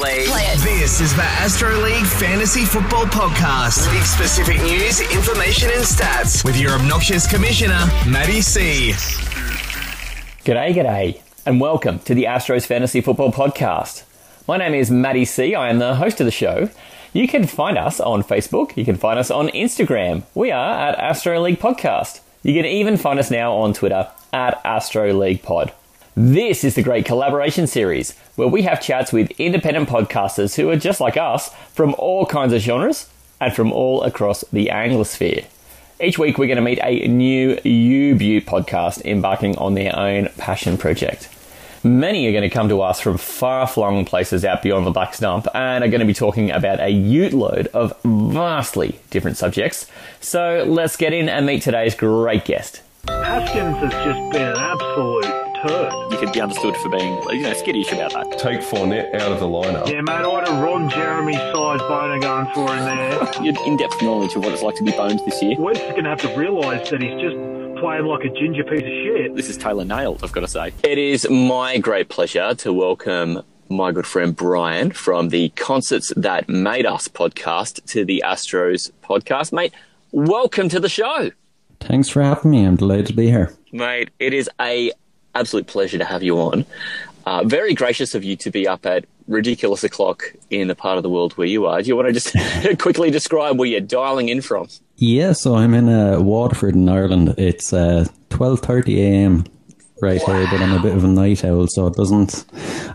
Play, Play it. This is the Astro League Fantasy Football Podcast. League specific news, information, and stats with your obnoxious commissioner, Matty C. G'day, g'day, and welcome to the Astros Fantasy Football Podcast. My name is Matty C. I am the host of the show. You can find us on Facebook. You can find us on Instagram. We are at Astro League Podcast. You can even find us now on Twitter at Astro League Pod. This is the Great Collaboration Series, where we have chats with independent podcasters who are just like us from all kinds of genres and from all across the Anglosphere. Each week, we're going to meet a new U podcast embarking on their own passion project. Many are going to come to us from far flung places out beyond the Black Stump and are going to be talking about a ute load of vastly different subjects. So let's get in and meet today's great guest. Haskins has just been an absolute turd. You could be understood for being, you know, skittish about that. Take Fournette out of the lineup. Yeah, mate, I had a Ron Jeremy size boner going for in there. Your in-depth knowledge of what it's like to be boned this year. Wentz is going to have to realise that he's just playing like a ginger piece of shit. This is Taylor nailed, I've got to say. It is my great pleasure to welcome my good friend Brian from the Concerts That Made Us podcast to the Astros podcast. Mate, welcome to the show. Thanks for having me. I'm delighted to be here. Mate, it is a absolute pleasure to have you on. Uh, very gracious of you to be up at ridiculous o'clock in the part of the world where you are. Do you want to just quickly describe where you're dialing in from? Yeah, so I'm in uh, Waterford in Ireland. It's uh, 12:30 a.m right wow. here, but I'm a bit of a night owl, so it doesn't.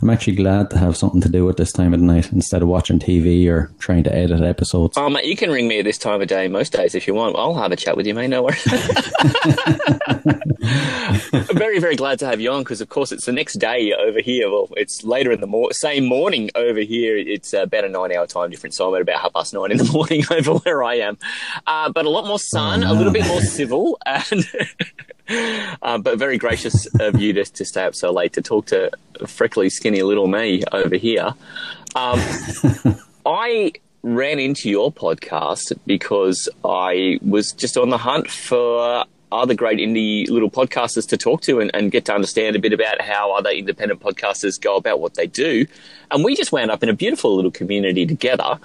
I'm actually glad to have something to do at this time of the night instead of watching TV or trying to edit episodes. Oh, mate, you can ring me at this time of day most days if you want. I'll have a chat with you, mate. No worries. I'm very, very glad to have you on because, of course, it's the next day over here. Well, it's later in the mor- same morning over here. It's about a nine-hour time difference, so I'm at about half past nine in the morning over where I am. Uh, but a lot more sun, oh, no. a little bit more civil, and. um, but very gracious of you just to stay up so late to talk to freckly, skinny little me over here. Um, I ran into your podcast because I was just on the hunt for other great indie little podcasters to talk to and, and, get to understand a bit about how other independent podcasters go about what they do. And we just wound up in a beautiful little community together.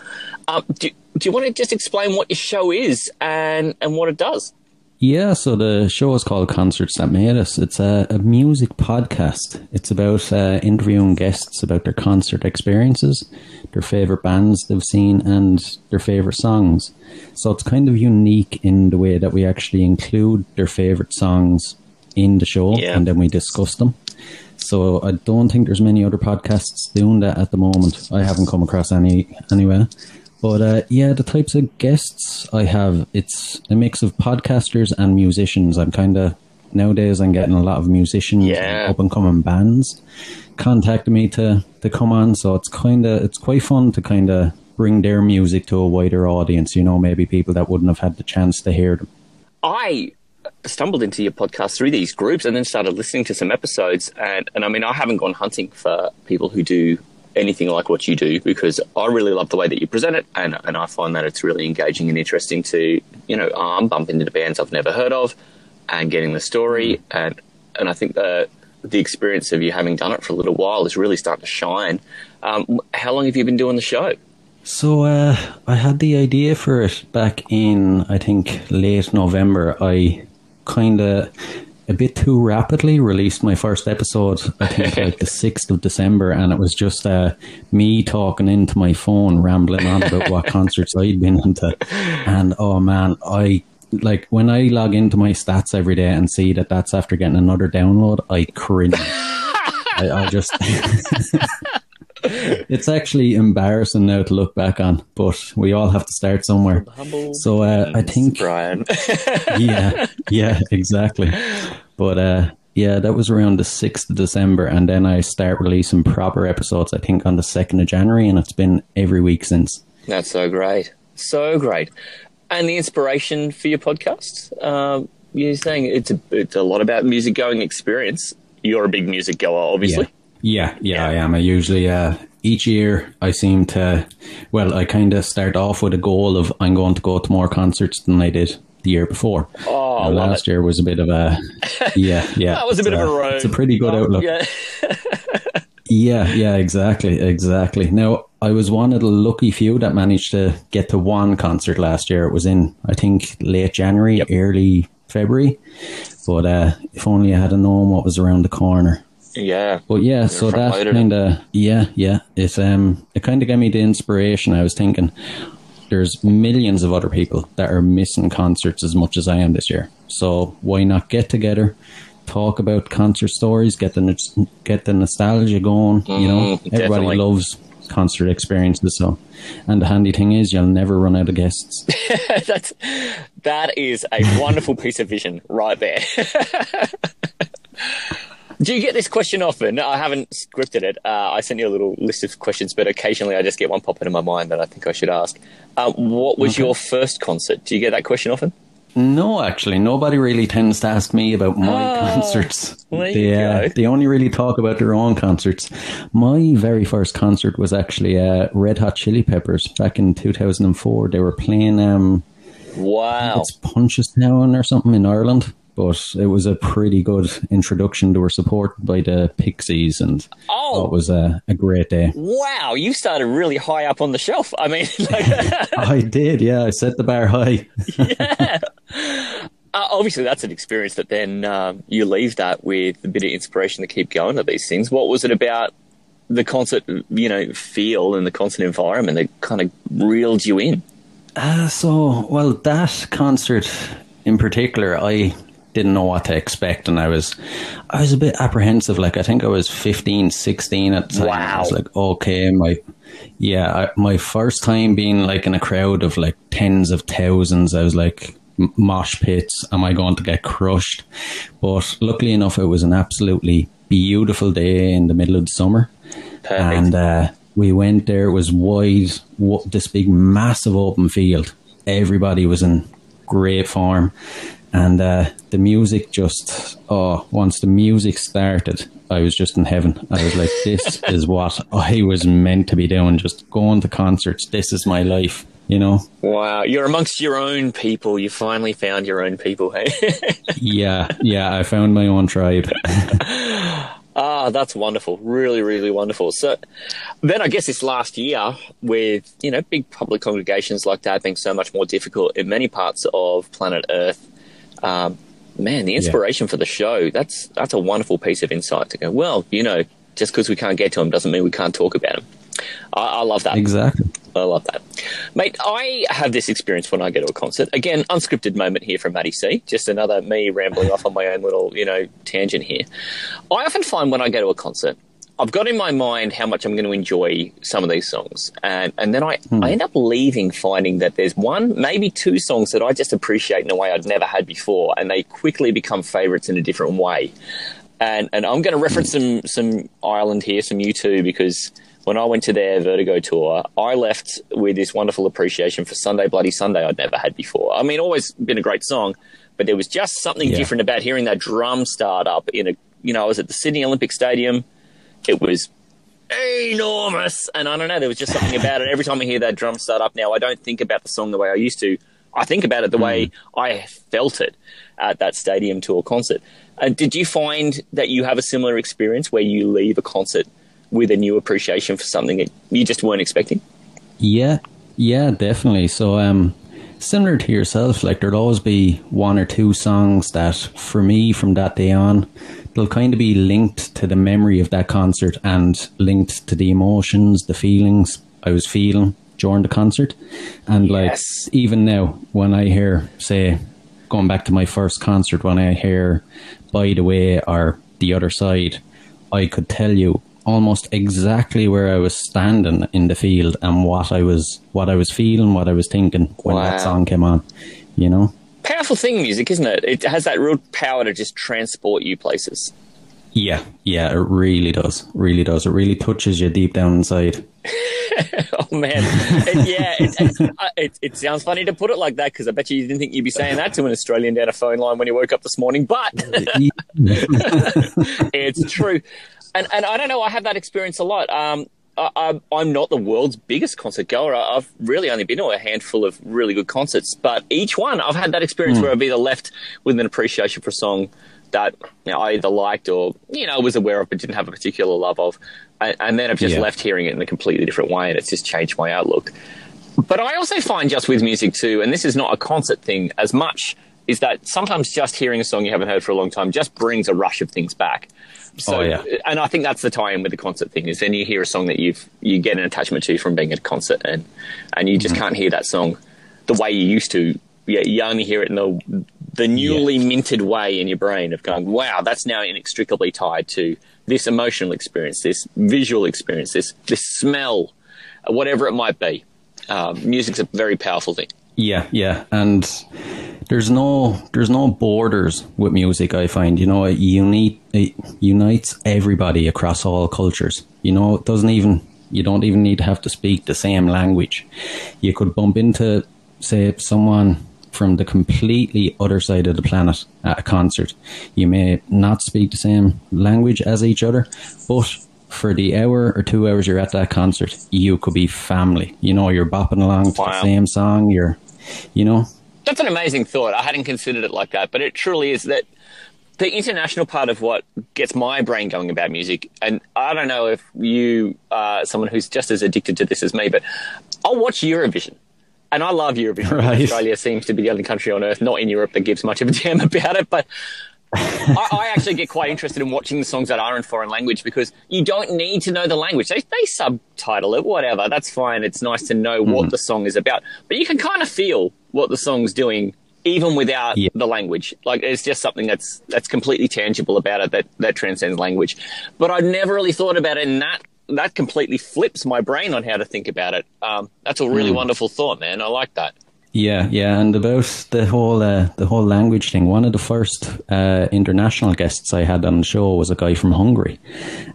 Um, do, do you want to just explain what your show is and, and what it does? Yeah, so the show is called Concerts That Made Us. It's a, a music podcast. It's about uh, interviewing guests about their concert experiences, their favorite bands they've seen, and their favorite songs. So it's kind of unique in the way that we actually include their favorite songs in the show yeah. and then we discuss them. So I don't think there's many other podcasts doing that at the moment. I haven't come across any anyway. But uh, yeah, the types of guests I have, it's a mix of podcasters and musicians. I'm kind of nowadays I'm getting a lot of musicians, yeah. up and coming bands contacting me to to come on. So it's kind of it's quite fun to kind of bring their music to a wider audience. You know, maybe people that wouldn't have had the chance to hear them. I stumbled into your podcast through these groups and then started listening to some episodes and, and I mean I haven't gone hunting for people who do anything like what you do because I really love the way that you present it, and, and I find that it's really engaging and interesting to you know arm bump into the bands I've never heard of, and getting the story, mm. and and I think the the experience of you having done it for a little while is really starting to shine. Um, how long have you been doing the show? So uh, I had the idea for it back in I think late November. I kind of a bit too rapidly released my first episode, I think like the 6th of December, and it was just uh, me talking into my phone, rambling on about what concerts I'd been into. And oh man, I like when I log into my stats every day and see that that's after getting another download, I cringe. I, I just. it's actually embarrassing now to look back on, but we all have to start somewhere. So uh, I think Brian. yeah, yeah, exactly. But uh, yeah, that was around the sixth of December, and then I start releasing proper episodes. I think on the second of January, and it's been every week since. That's so great, so great. And the inspiration for your podcast? Uh, you're saying it's a, it's a lot about music going experience. You're a big music goer, obviously. Yeah. Yeah, yeah, I am. I usually uh, each year I seem to, well, I kind of start off with a goal of I'm going to go to more concerts than I did the year before. Oh, uh, last it. year was a bit of a, yeah, yeah. that was a bit of a road. It's a pretty good oh, outlook. Yeah. yeah, yeah, exactly, exactly. Now I was one of the lucky few that managed to get to one concert last year. It was in, I think, late January, Yep. early February. But uh, if only I had known what was around the corner. Yeah. But yeah, so that kind of yeah, yeah. it's um, it kind of gave me the inspiration. I was thinking, there's millions of other people that are missing concerts as much as I am this year. So why not get together, talk about concert stories, get the get the nostalgia going. you know, Mm, everybody definitely. loves concert experiences. So, and the handy thing is, you'll never run out of guests. That's that is a wonderful piece of vision right there. Do you get this question often? I haven't scripted it. Uh, I sent you a little list of questions, but occasionally I just get one pop into my mind that I think I should ask. Um, what was your first concert? Do you get that question often? No, actually, nobody really tends to ask me about my Oh, concerts. they, uh, they only really talk about their own concerts. My very first concert was actually uh, Red Hot Chili Peppers back in 2004. They were playing um, Wow. it's Punchestown or something in Ireland. But it was a pretty good introduction. to her support by the Pixies, and Oh. it was a, a great day. Wow, you started really high up on the shelf. I mean, like, I did, yeah. I set the bar high. uh, obviously that's an experience that then um, you leave that with a bit of inspiration to keep going to these things. What was it about the concert, you know, feel and the concert environment that kind of reeled you in? Uh, so, well, that concert in particular, I didn't know what to expect, and I was, I was a bit apprehensive. Like, I think I was 15, 16 at the time. I was like, okay, my, yeah, I, my first time being like in a crowd of like tens of thousands, I was like, mosh pits, am I going to get crushed? But luckily enough, it was an absolutely beautiful day in the middle of the summer. Perfect. And uh, we went there. It was wide, this big, massive open field. Everybody was in great form, and uh, the music just oh, once the music started, I was just in heaven. I was like, this is what I was meant to be doing. Just going to concerts. This is my life. You know? Wow, you're amongst your own people. You finally found your own people, hey? Yeah, yeah. I found my own tribe. Ah, that's wonderful. Really, really wonderful. So then I guess this last year with, you know, big public congregations like that being so much more difficult in many parts of planet Earth, um, man, the inspiration for the show, that's that's a wonderful piece of insight to go, well, you know, just because we can't get to them doesn't mean we can't talk about them. I, I love that. exactly. I love that. Mate, I have this experience when I go to a concert. Again, unscripted moment here from Matty C. Just another me rambling off on my own little, you know, tangent here. I often find when I go to a concert, I've got in my mind how much I'm going to enjoy some of these songs. And, and then I, hmm. I end up leaving finding that there's one, maybe two songs that I just appreciate in a way I'd never had before. And they quickly become favorites in a different way. And, and I'm going to reference some, some Ireland here, some U2, because when I went to their Vertigo tour, I left with this wonderful appreciation for Sunday Bloody Sunday I'd never had before. I mean, always been a great song, but there was just something Yeah. different about hearing that drum start up in a, you know, I was at the Sydney Olympic Stadium. It was enormous. And I don't know, there was just something about it. Every time I hear that drum start up now, I don't think about the song the way I used to. I think about it the way I felt it at that stadium tour concert. Uh, did you find that you have a similar experience where you leave a concert with a new appreciation for something that you just weren't expecting? Yeah, yeah, definitely. So, um, similar to yourself, like there'll always be one or two songs that, for me, from that day on, they'll kind of be linked to the memory of that concert and linked to the emotions, the feelings I was feeling during the concert. And like, Yes. even now, when I hear, say, going back to my first concert, when I hear By the Way or The Other Side, I could tell you almost exactly where I was standing in the field and what I was what I was feeling, what I was thinking when Wow. that song came on. You know? Powerful thing, music, isn't it? It has that real power to just transport you places. Yeah, yeah, it really does. Really does. It really touches you deep down inside. Oh man, It- yeah, it, it, uh, it, it sounds funny to put it like that because I bet you didn't think you'd be saying that to an Australian down a phone line when you woke up this morning, but it's true. And and I don't know, I have that experience a lot. Um, I, I'm not the world's biggest concert goer. I've really only been to a handful of really good concerts, but each one I've had that experience where I've either left with an appreciation for a song that you know, I either liked or you know was aware of but didn't have a particular love of, and, and then I've just Yeah. left hearing it in a completely different way, and it's just changed my outlook. But I also find just with music too, and this is not a concert thing as much, is that sometimes just hearing a song you haven't heard for a long time just brings a rush of things back. So, Oh, yeah. and I think that's the tie-in with the concert thing is then you hear a song that you've you get an attachment to from being at a concert, and and you Mm-hmm. just can't hear that song the way you used to. Yeah, you only hear it in the the newly minted way in your brain of going, wow, that's now inextricably tied to this emotional experience, this visual experience, this this smell, whatever it might be. Um, music's a very powerful thing. Yeah, yeah, and there's no there's no borders with music. I find you know it unite it unites everybody across all cultures. You know, it doesn't even you don't even need to have to speak the same language. You could bump into say someone from the completely other side of the planet at a concert. You may not speak the same language as each other, but for the hour or two hours you're at that concert, you could be family. You know, you're bopping along to Wow. the same song. You're, you know, That's an amazing thought. I hadn't considered it like that, but it truly is that the international part of what gets my brain going about music, and I don't know if you are someone who's just as addicted to this as me, but I'll watch Eurovision. And I love Eurovision. Right. Australia seems to be the only country on earth, not in Europe, that gives much of a damn about it. But I, I actually get quite interested in watching the songs that are in foreign language because you don't need to know the language. They, they subtitle it, whatever. That's fine. It's nice to know what the song is about, but you can kind of feel what the song's doing even without Yeah. the language. Like it's just something that's that's completely tangible about it that that transcends language. But I'd never really thought about it, and that that completely flips my brain on how to think about it. Um, that's a really wonderful thought, man. I like that. Yeah, yeah, and about the whole uh, the whole language thing. One of the first uh, international guests I had on the show was a guy from Hungary,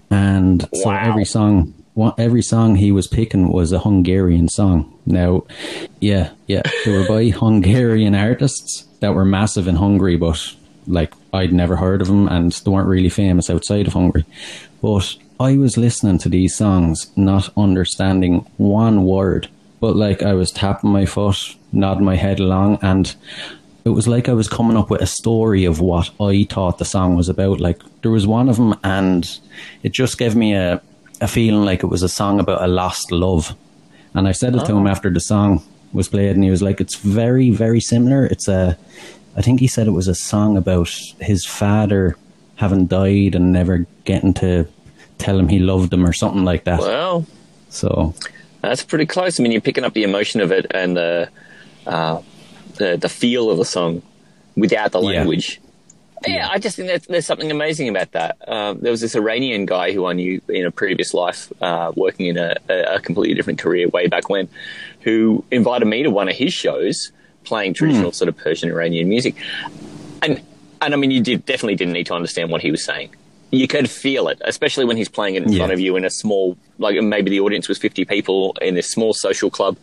and so every song, every song he was picking was a Hungarian song. Now, yeah, yeah, they were by Hungarian artists that were massive in Hungary, but like I'd never heard of them, and they weren't really famous outside of Hungary. But I was listening to these songs, not understanding one word but like I was tapping my foot, nodding my head along, and it was like I was coming up with a story of what I thought the song was about. Like there was one of them, and it just gave me a a feeling like it was a song about a lost love. And I said it to him oh. after the song was played, and he was like, "It's very, very similar. It's a, I think he said it was a song about his father having died and never getting to tell him he loved him or something like that." Well, So That's pretty close. I mean, you're picking up the emotion of it and the uh, the, the feel of the song without the Yeah. language. Yeah, I just think that there's something amazing about that. Um, there was this Iranian guy who I knew in a previous life, uh, working in a, a a completely different career way back when, who invited me to one of his shows playing traditional sort of Persian Iranian music. And and I mean, you did definitely didn't need to understand what he was saying. You could feel it, especially when he's playing it in Yeah. front of you in a small, like maybe the audience was 50 people in this small social club.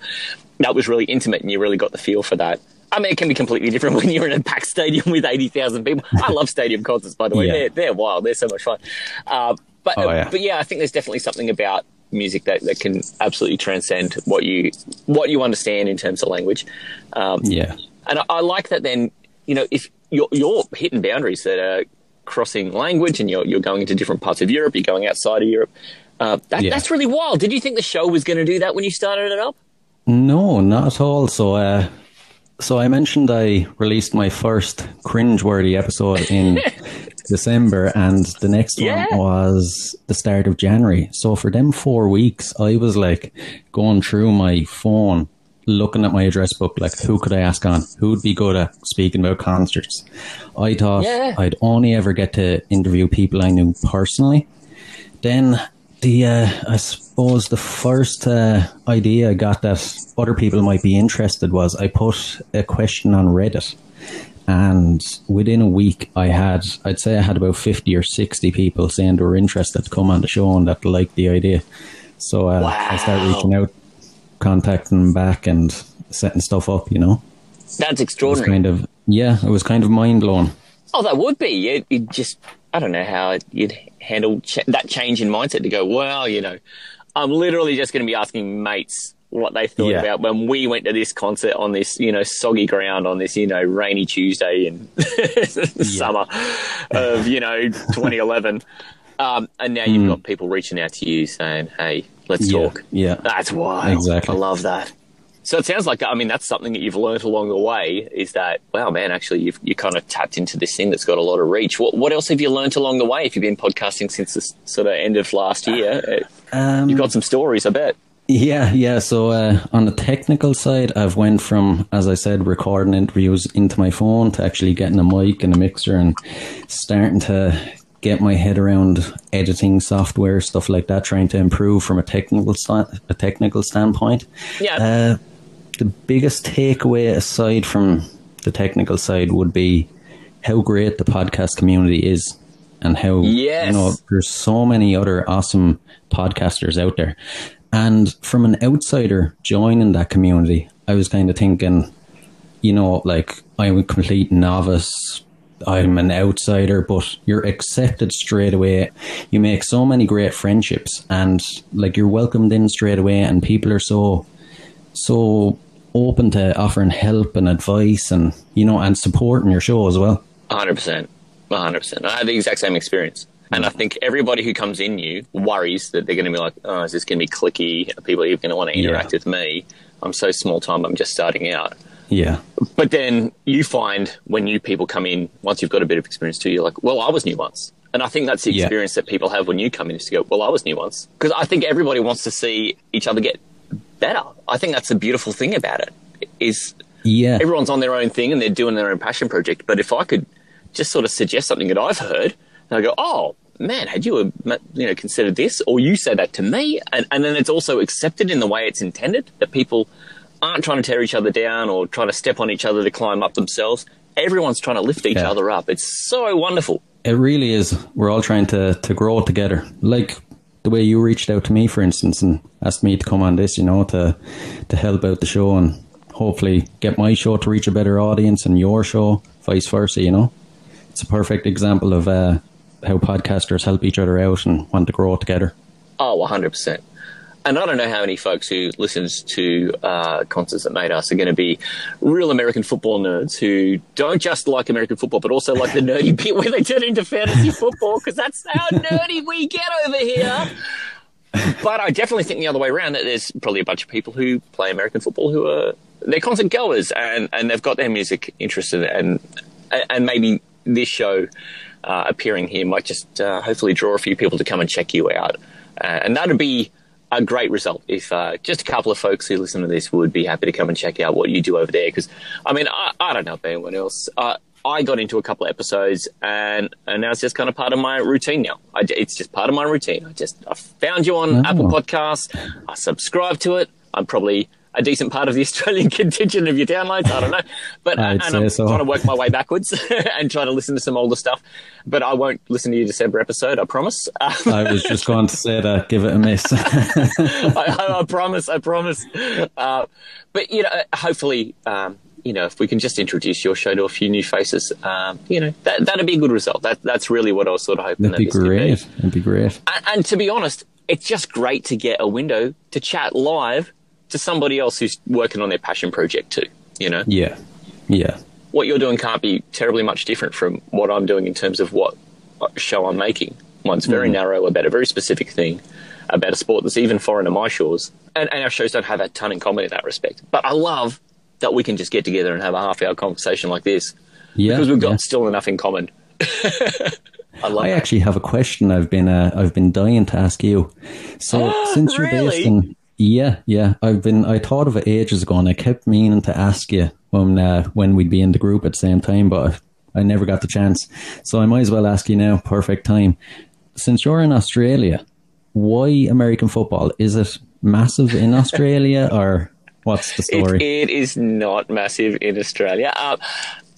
That was really intimate, and you really got the feel for that. I mean, it can be completely different when you're in a packed stadium with 80,000 people. I love stadium concerts, by the way. Yeah. They're, they're wild. They're so much fun. Uh, but, Oh, yeah. but yeah, I think there's definitely something about music that, that can absolutely transcend what you what you understand in terms of language. Um, yeah, and I, I like that. Then you know, if you're, you're hitting boundaries that are crossing language, and you're you're going into different parts of Europe, you're going outside of Europe. Uh, that, Yeah. That's really wild. Did you think the show was going to do that when you started it up? No, not at all. So, uh, so I mentioned I released my first cringe-worthy episode in December, and the next Yeah. one was the start of January. So for them four weeks, I was like going through my phone, looking at my address book, like who could I ask on? Who would be good at speaking about concerts? I thought Yeah. I'd only ever get to interview people I knew personally. Then the uh, I suppose the first uh, idea I got that other people might be interested was I put a question on Reddit, and within a week I had I'd say I had about fifty or sixty people saying they were interested to come on the show and that liked the idea. So uh, I started reaching out, contacting them back, and setting stuff up. You know, That's it extraordinary. kind of yeah, it was kind of mind blowing. Oh, that would be. You, you just, I don't know how you'd handle ch- that change in mindset to go, well, you know, I'm literally just going to be asking mates what they thought Yeah. about when we went to this concert on this, you know, soggy ground on this, you know, rainy Tuesday in summer of, you know, 2011. Um, and now you've got people reaching out to you saying, "Hey, let's. Yeah, talk." yeah. that's why Exactly. I love that. So it sounds like I mean that's something that you've learnt along the way is that wow man actually you've you kind of tapped into this thing that's got a lot of reach. What what else have you learnt along the way if you've been podcasting since the sort of end of last year? Uh, Um, you've got some stories, I bet. Yeah, yeah. So uh, on the technical side, I've went from, as I said, recording interviews into my phone to actually getting a mic and a mixer and starting to get my head around editing software, stuff like that, trying to improve from a technical a technical standpoint. Yeah. Uh, the biggest takeaway aside from the technical side would be how great the podcast community is and how Yes. you know there's so many other awesome podcasters out there and from an outsider joining that community i was kind of thinking you know like i'm a complete novice i'm an outsider but you're accepted straight away you make so many great friendships and like you're welcomed in straight away and people are so so open to offering help and advice and you know and supporting your show as well hundred percent, hundred percent. I had the exact same experience, and I think everybody who comes in you worries that they're going to be like, "Oh, is this going to be clicky? Are people even going to want to interact Yeah. with me? I'm so small time. I'm just starting out." Yeah But then you find when new people come in, once you've got a bit of experience too, you're like, "Well, I was new once." And I think that's the Yeah. experience that people have when you come in is to go, "Well, I was new once," because I think everybody wants to see each other get better. I think that's the beautiful thing about it is yeah everyone's on their own thing and they're doing their own passion project. But if I could just sort of suggest something that I've heard, and I go, oh man, had you uh, you know considered this, or you say that to me, and, and then it's also accepted in the way it's intended that people aren't trying to tear each other down or trying to step on each other to climb up themselves. Everyone's trying to lift each Yeah. other up. It's so wonderful. It really is. We're all trying to, to grow together. Like the way you reached out to me, for instance, and asked me to come on this, you know, to to help out the show and hopefully get my show to reach a better audience and your show, vice versa, you know. It's a perfect example of uh, how podcasters help each other out and want to grow together. Oh, 100%. And I don't know how many folks who listens to uh, concerts that made us are going to be real American football nerds who don't just like American football, but also like the nerdy bit where they turn into fantasy football because that's how nerdy we get over here. But I definitely think the other way around that there's probably a bunch of people who play American football who are they're concert goers and, and they've got their music interested and and maybe this show uh, appearing here might just uh, hopefully draw a few people to come and check you out. Uh, and that'd be a great result if uh, just a couple of folks who listen to this would be happy to come and check out what you do over there. Because, I mean, I, I don't know about anyone else. Uh, I got into a couple of episodes and, and now it's just kind of part of my routine now. I, it's just part of my routine. I just I found you on Oh. Apple Podcasts. I subscribe to it. I'm probably a decent part of the Australian contingent of your downloads. I don't know, but I'd and I'm so. trying to work my way backwards and try to listen to some older stuff. But I won't listen to your December episode. I promise. I was just going to say that, give it a miss. I, I, promise. I promise. Uh, but you know, hopefully, um, you know, if we can just introduce your show to a few new faces, um, you know, that that'd be a good result. That that's really what I was sort of hoping. That'd be that could great. That'd be great. And, and to be honest, it's just great to get a window to chat live to somebody else who's working on their passion project too. You know, Yeah. Yeah. what you're doing can't be terribly much different from what I'm doing in terms of what show I'm making. One's very narrow about a very specific thing, about a sport that's even foreign to my shores. And, and our shows don't have a ton in common in that respect. But I love that we can just get together and have a half hour conversation like this Yeah. because we've got yeah. still enough in common. I I actually have a question I've been uh, I've been dying to ask you. So since you're based in yeah yeah I've been I thought of it ages ago and I kept meaning to ask you when uh, when we'd be in the group at the same time, but I never got the chance. So I might as well ask you now. Perfect time. Since you're in Australia, why American football? Is it massive in Australia or what's the It, story? it is not massive in Australia. Uh,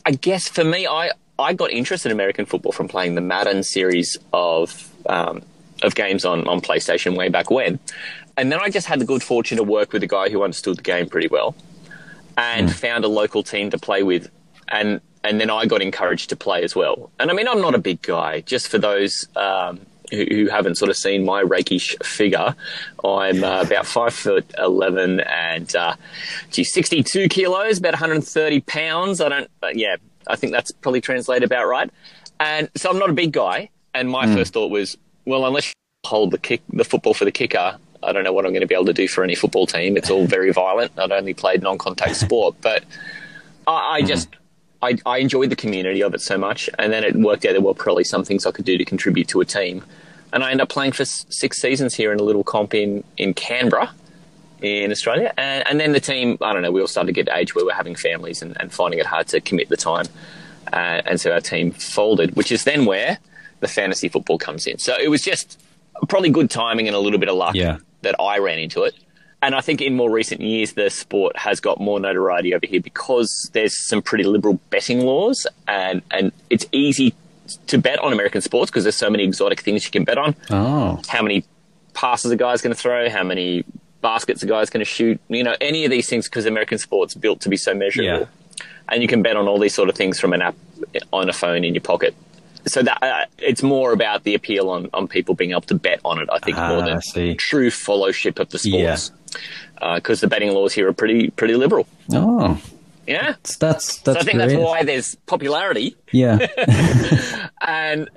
I guess for me, I, I got interested in American football from playing the Madden series of um, of games on, on PlayStation way back when. And then I just had the good fortune to work with a guy who understood the game pretty well and found a local team to play with. And, and then I got encouraged to play as well. And I mean, I'm not a big guy, just for those um, who, who haven't sort of seen my rakish figure, I'm uh, about five foot eleven and uh, gee, sixty two kilos, about 130 pounds. I don't, uh, yeah, I think that's probably translated about right. And so I'm not a big guy. And my first thought was, well, unless you hold the kick, the football for the kicker, I don't know what I'm going to be able to do for any football team. It's all very violent. I'd only played non-contact sport, but I, I just I, I enjoyed the community of it so much, and then it worked out there were probably some things I could do to contribute to a team, and I ended up playing for s- six seasons here in a little comp in in Canberra. In Australia, and, and then the team, I don't know, we all started to get to age where we're having families and, and finding it hard to commit the time. Uh, and so our team folded, which is then where the fantasy football comes in. So it was just probably good timing and a little bit of luck Yeah. That I ran into it. And I think in more recent years, the sport has got more notoriety over here because there's some pretty liberal betting laws, and, and it's easy to bet on American sports because there's so many exotic things you can bet on. Oh, How many passes a guy's going to throw, how many baskets a guy's going to shoot, you know, any of these things because American sports built to be so measurable. Yeah. And you can bet on all these sort of things from an app on a phone in your pocket. So that uh, it's more about the appeal on, on people being able to bet on it. I think Ah, more I than true fellowship of the sports. Because the betting laws here are pretty pretty liberal. oh, Yeah. that's that's, So I think great. that's why there's popularity. Yeah, And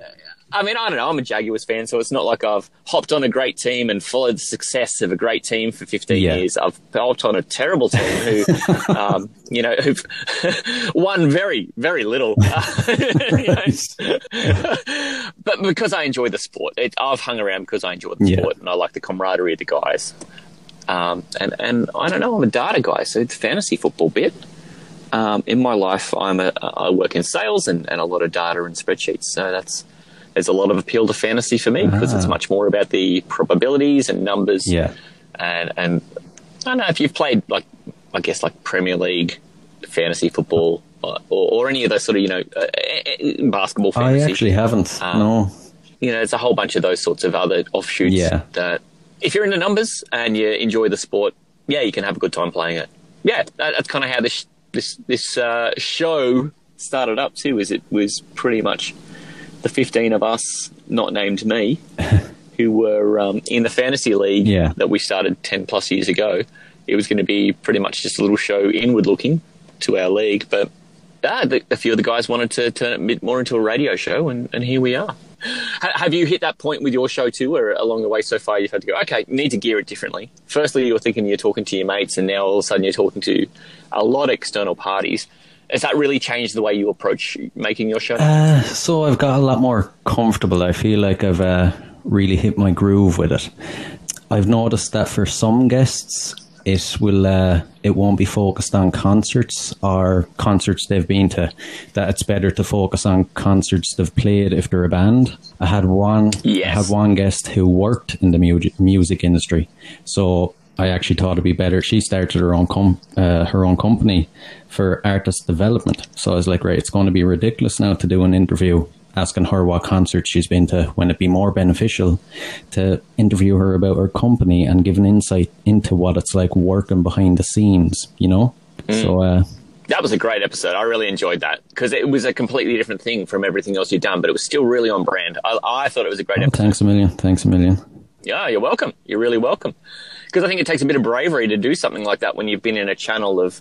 I mean, I don't know. I'm a Jaguars fan, so it's not like I've hopped on a great team and followed the success of a great team for 15 Yeah. years. I've hopped on a terrible team who, um, you know, who've won very, very little. But because I enjoy the sport, it, I've hung around because I enjoy the Yeah. sport and I like the camaraderie of the guys. Um, and and I don't know, I'm a data guy, so it's fantasy football bit. Um, in my life, I'm a I work in sales and, and a lot of data and spreadsheets, so that's there's a lot of appeal to fantasy for me because it's Ah. much more about the probabilities and numbers. yeah. and and I don't know if you've played like I guess like Premier League fantasy football or, or any of those sort of you know uh, uh, basketball I fantasy actually haven't. Um, no. you know, there's a whole bunch of those sorts of other offshoots Yeah. that if you're into numbers and you enjoy the sport, yeah, you can have a good time playing it. Yeah, that, that's kind of how this this this uh, show started up too. Is it was pretty much the 15 of us, not named me, who were um, in the fantasy league Yeah. that we started 10 plus years ago. It was going to be pretty much just a little show inward looking to our league, but ah, the, a few of the guys wanted to turn it a bit more into a radio show, and, and here we are. Ha- Have you hit that point with your show too, where along the way so far you've had to go, okay, need to gear it differently? Firstly, you're thinking you're talking to your mates, and now all of a sudden you're talking to a lot of external parties. Has that really changed the way you approach making your show? Uh, so I've got a lot more comfortable. I feel like I've uh, really hit my groove with it. I've noticed that for some guests, it will uh, it won't be focused on concerts or concerts they've been to. That it's better to focus on concerts they've played if they're a band. I had one. Yes. I had one guest who worked in the music music industry, so I actually thought it'd be better. She started her own com- uh, her own company for artist development. So I was like, right, it's going to be ridiculous now to do an interview asking her what concert she's been to when it'd be more beneficial to interview her about her company and give an insight into what it's like working behind the scenes, you know? So, uh, That was a great episode. I really enjoyed that because it was a completely different thing from everything else you've done, but it was still really on brand. I, I thought it was a great oh, episode. thanks a million. Thanks a million. Yeah, you're welcome. You're really welcome. Because I think it takes a bit of bravery to do something like that when you've been in a channel of,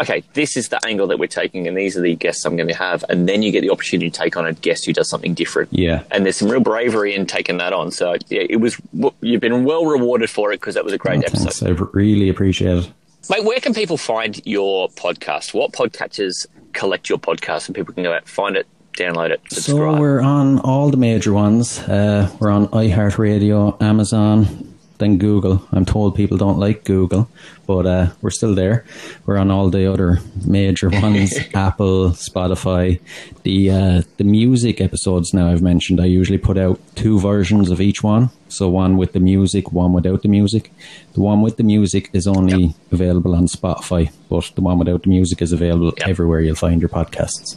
okay, this is the angle that we're taking, and these are the guests I'm going to have, and then you get the opportunity to take on a guest who does something different. Yeah. And there's some real bravery in taking that on. So yeah, it was. You've been well rewarded for it because that was a great Oh, episode. thanks. I really appreciate it. Mate, where can people find your podcast? What podcatchers collect your podcast, and people can go out find it, download it, subscribe. So we're on all the major ones. Uh, we're on iHeartRadio, Amazon, then Google. I'm told people don't like Google, but uh, we're still there. We're on all the other major ones: Apple, Spotify. The uh, the music episodes now I've mentioned. I usually put out two versions of each one. So one with the music, one without the music. The one with the music is only available on Spotify, but the one without the music is available Yep. everywhere you'll find your podcasts.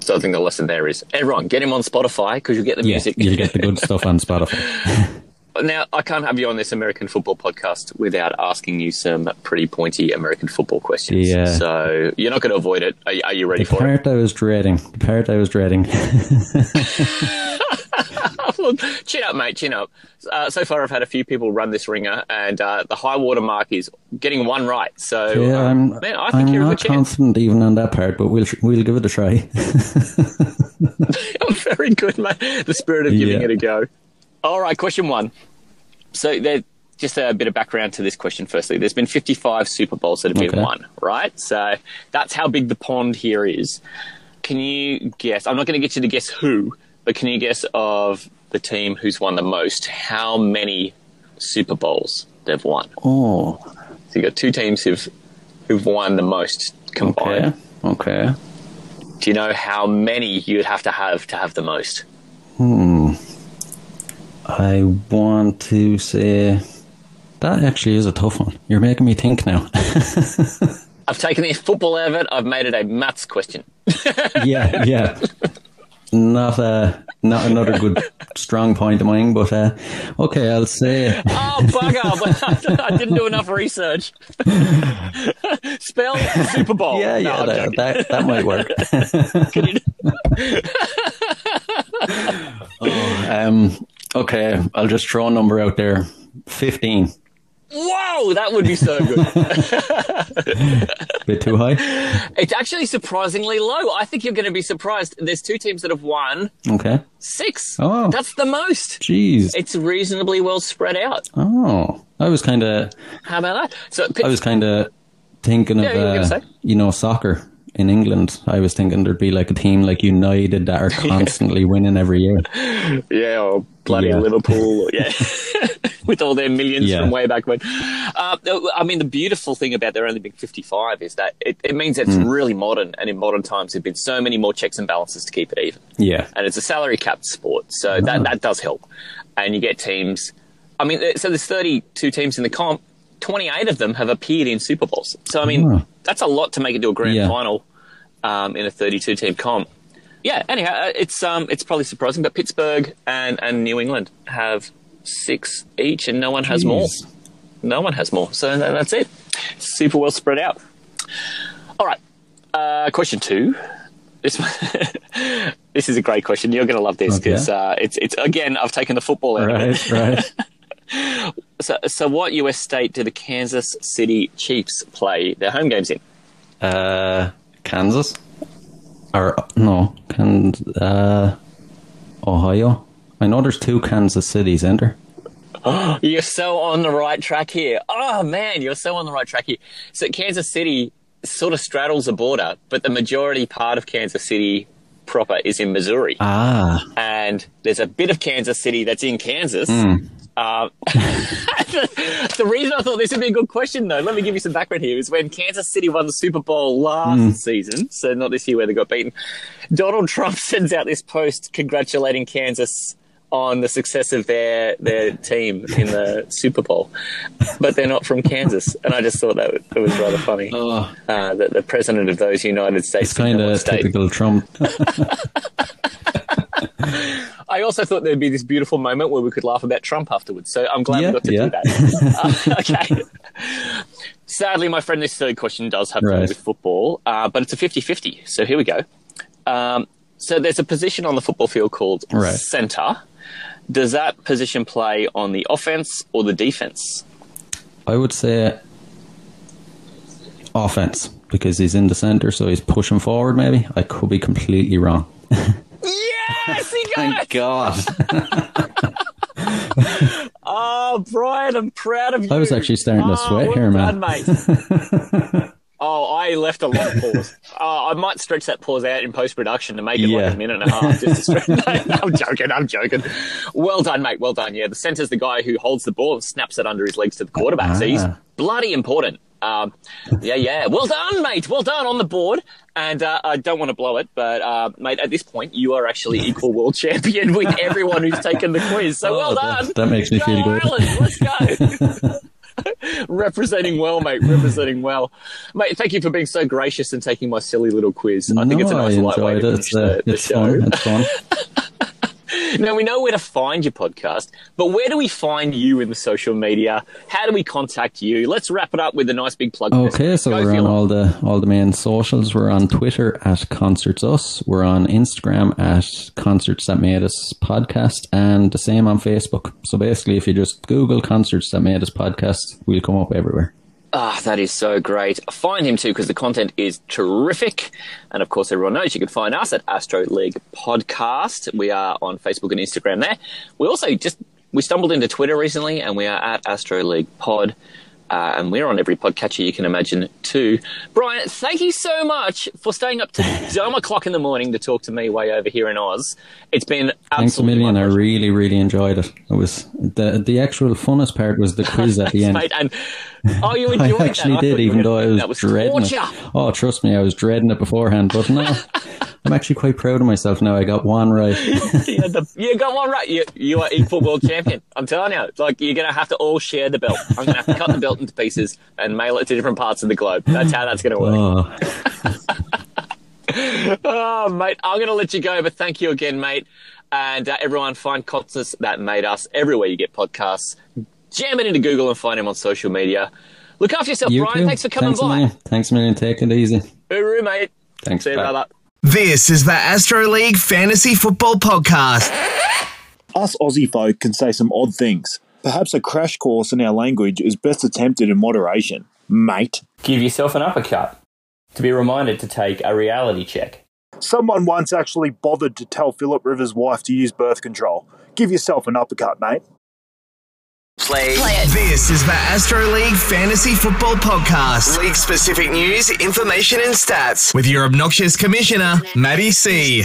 so I think the lesson there is everyone get him on Spotify because you'll get the Yeah, music. you'll get the good stuff on Spotify. Now, I can't have you on this American football podcast without asking you some pretty pointy American football questions. Yeah. So you're not going to avoid it. Are, are you ready The for it? part I was dreading. The part I was dreading. Well, chin up, mate. Chin up. Uh, so far, I've had a few people run this ringer, and uh, the high water mark is getting one right. So, Yeah, um, I'm, man, I think I'm you're not confident even on that part, but we'll we'll give it a try. Very good, mate. The spirit of giving Yeah. it a go. All right, question one. So there, just a bit of background to this question. Firstly, there's been 55 Super Bowls that have been Okay. won, right? So that's how big the pond here is. Can you guess? I'm not going to get you to guess who, but can you guess of the team who's won the most? How many Super Bowls they've won? oh, So you got two teams who've who've won the most combined. okay, okay. Do you know how many you'd have to have to have the most? Hmm. I want to say that actually is a tough one. You're making me think now. I've taken the football out of it. I've made it a maths question. yeah, yeah. Not uh, not another good strong point of mine, but uh, okay, I'll say Oh, bugger! I didn't do enough research. Spell Super Bowl. yeah, No, yeah, that, that that might work. Can you- Um, okay, I'll just throw a number out there. Fifteen. Wow, that would be so good. Bit too high. it's actually surprisingly low. I think you're going to be surprised. There's two teams that have won Okay. six. Oh. That's the most. Jeez. It's reasonably well spread out. Oh, I was kind of How about that? So, I was kind of thinking of Yeah, gonna uh, you know soccer in England. I was thinking there'd be like a team like United that are constantly winning every year. Yeah, or bloody Yeah. Liverpool. Yeah. With all their millions Yeah. from way back when. Uh, I mean, the beautiful thing about there only being 55 is that it, it means it's Hmm. really modern. And in modern times, there have been so many more checks and balances to keep it even. Yeah. And it's a salary capped sport. So that, that does help. And you get teams. I mean, so there's 32 teams in the comp. 28 of them have appeared in Super Bowls. So, I mean, Oh. that's a lot to make it to a grand Yeah. final um, in a 32 team comp. Yeah, anyhow, uh, it's um, it's probably surprising, but Pittsburgh and, and New England have six each, and no one has more. No one has more, so that's it. Super well spread out. All right, uh, question two. This this is a great question. You're going to love this Okay. because uh, it's it's again. I've taken the football out of it. Right, right. So, so what U.S. state do the Kansas City Chiefs play their home games in? Uh, Kansas or no, can uh, Ohio. I know there's two Kansas cities, isn't there? You're so on the right track here. Oh man, you're so on the right track here. So Kansas City sort of straddles the border, but the majority part of Kansas City proper is in Missouri, Ah, and there's a bit of Kansas City that's in Kansas. Hmm. Um, the reason I thought this would be a good question, though, let me give you some background here, is when Kansas City won the Super Bowl last Hmm. season, so not this year where they got beaten, Donald Trump sends out this post congratulating Kansas on the success of their their team in the Super Bowl, but they're not from Kansas, and I just thought that, that was rather funny. oh, Uh, that the president of those United States it's kind of typical Trump. I also thought there'd be this beautiful moment where we could laugh about Trump afterwards. So I'm glad Yeah, we got to yeah. do that. Uh, okay. Sadly, my friend, this third question does have to do with football, uh, but it's a 50 50. So here we go. Um, so there's a position on the football field called Right. center. Does that position play on the offense or the defense? I would say offense because he's in the center, so he's pushing forward. Maybe I could be completely wrong. Yes, he got it! God, Oh, Brian, I'm proud of you. I was actually starting to Oh, sweat well here, done, man. mate. oh, I left a long pause. Uh, I might stretch that pause out in post production to make it Yeah. like a minute and a half. Just to stretch. no, no, I'm joking. I'm joking. Well done, mate. Well done. Yeah, the center's the guy who holds the ball and snaps it under his legs to the quarterback. So he's Ah. bloody important. Um, yeah, yeah. Well done, mate. Well done on the board. And uh, I don't want to blow it, but uh, mate, at this point, you are actually equal world champion with everyone who's taken the quiz. So well Oh, done. that- that makes me Go feel good. Ireland, let's go. representing well, mate. Representing well, mate. Thank you for being so gracious and taking my silly little quiz. I think no, it's a nice I light way enjoyed to it. finish It's, uh, the, the it's show. fun. It's fun. now we know where to find your podcast, but where do we find you in the social media? How do we contact you? Let's wrap it up with a nice big plug. Okay, so Go, we're on all the all the main socials. We're on Twitter at Concerts Us. We're on Instagram at Concerts That Made Us Podcast, and the same on Facebook. So basically, if you just Google Concerts That Made Us Podcast, we'll come up everywhere. Ah, that is so great. Find him too because the content is terrific. And of course, everyone knows you can find us at Astro League Podcast. We are on Facebook and Instagram there. We also just we stumbled into Twitter recently, and we are at Astro League Pod. Uh, and we're on every podcatcher you can imagine too. Brian, thank you so much for staying up to dumb o'clock in the morning to talk to me way over here in Oz. It's been absolutely Thanks a million. I really, really enjoyed it. It was the the actual funnest part was the quiz at the end. Mate, and oh, you enjoyed that. actually thought did, you even though I was, was dreading torture. it. Oh, trust me, I was dreading it beforehand. But no, I'm actually quite proud of myself now. I got one right. you, had the, you got one right. You, you are equal world champion. I'm telling you. Like, you're going to have to all share the belt. I'm going to have to cut the belt into pieces and mail it to different parts of the globe. That's how that's going to work. Oh, Oh, mate, I'm going to let you go, but thank you again, mate. And uh, everyone, find Concerts That Made Us everywhere you get podcasts. Jam it into Google and find him on social media. Look after yourself, you Brian. too. Thanks for coming Thanks by. million. Thanks a million. Take it easy. Hooroo, mate. Thanks. See you, Bye. brother. This is the Astro League Fantasy Football Podcast. Us Aussie folk can say some odd things. Perhaps a crash course in our language is best attempted in moderation. Mate. Give yourself an uppercut. To be reminded to take a reality check. Someone once actually bothered to tell Philip Rivers' wife to use birth control. Give yourself an uppercut, mate. Play. it. This is the Astro League Fantasy Football Podcast. League specific news, information, and stats with your obnoxious commissioner, Maddie C.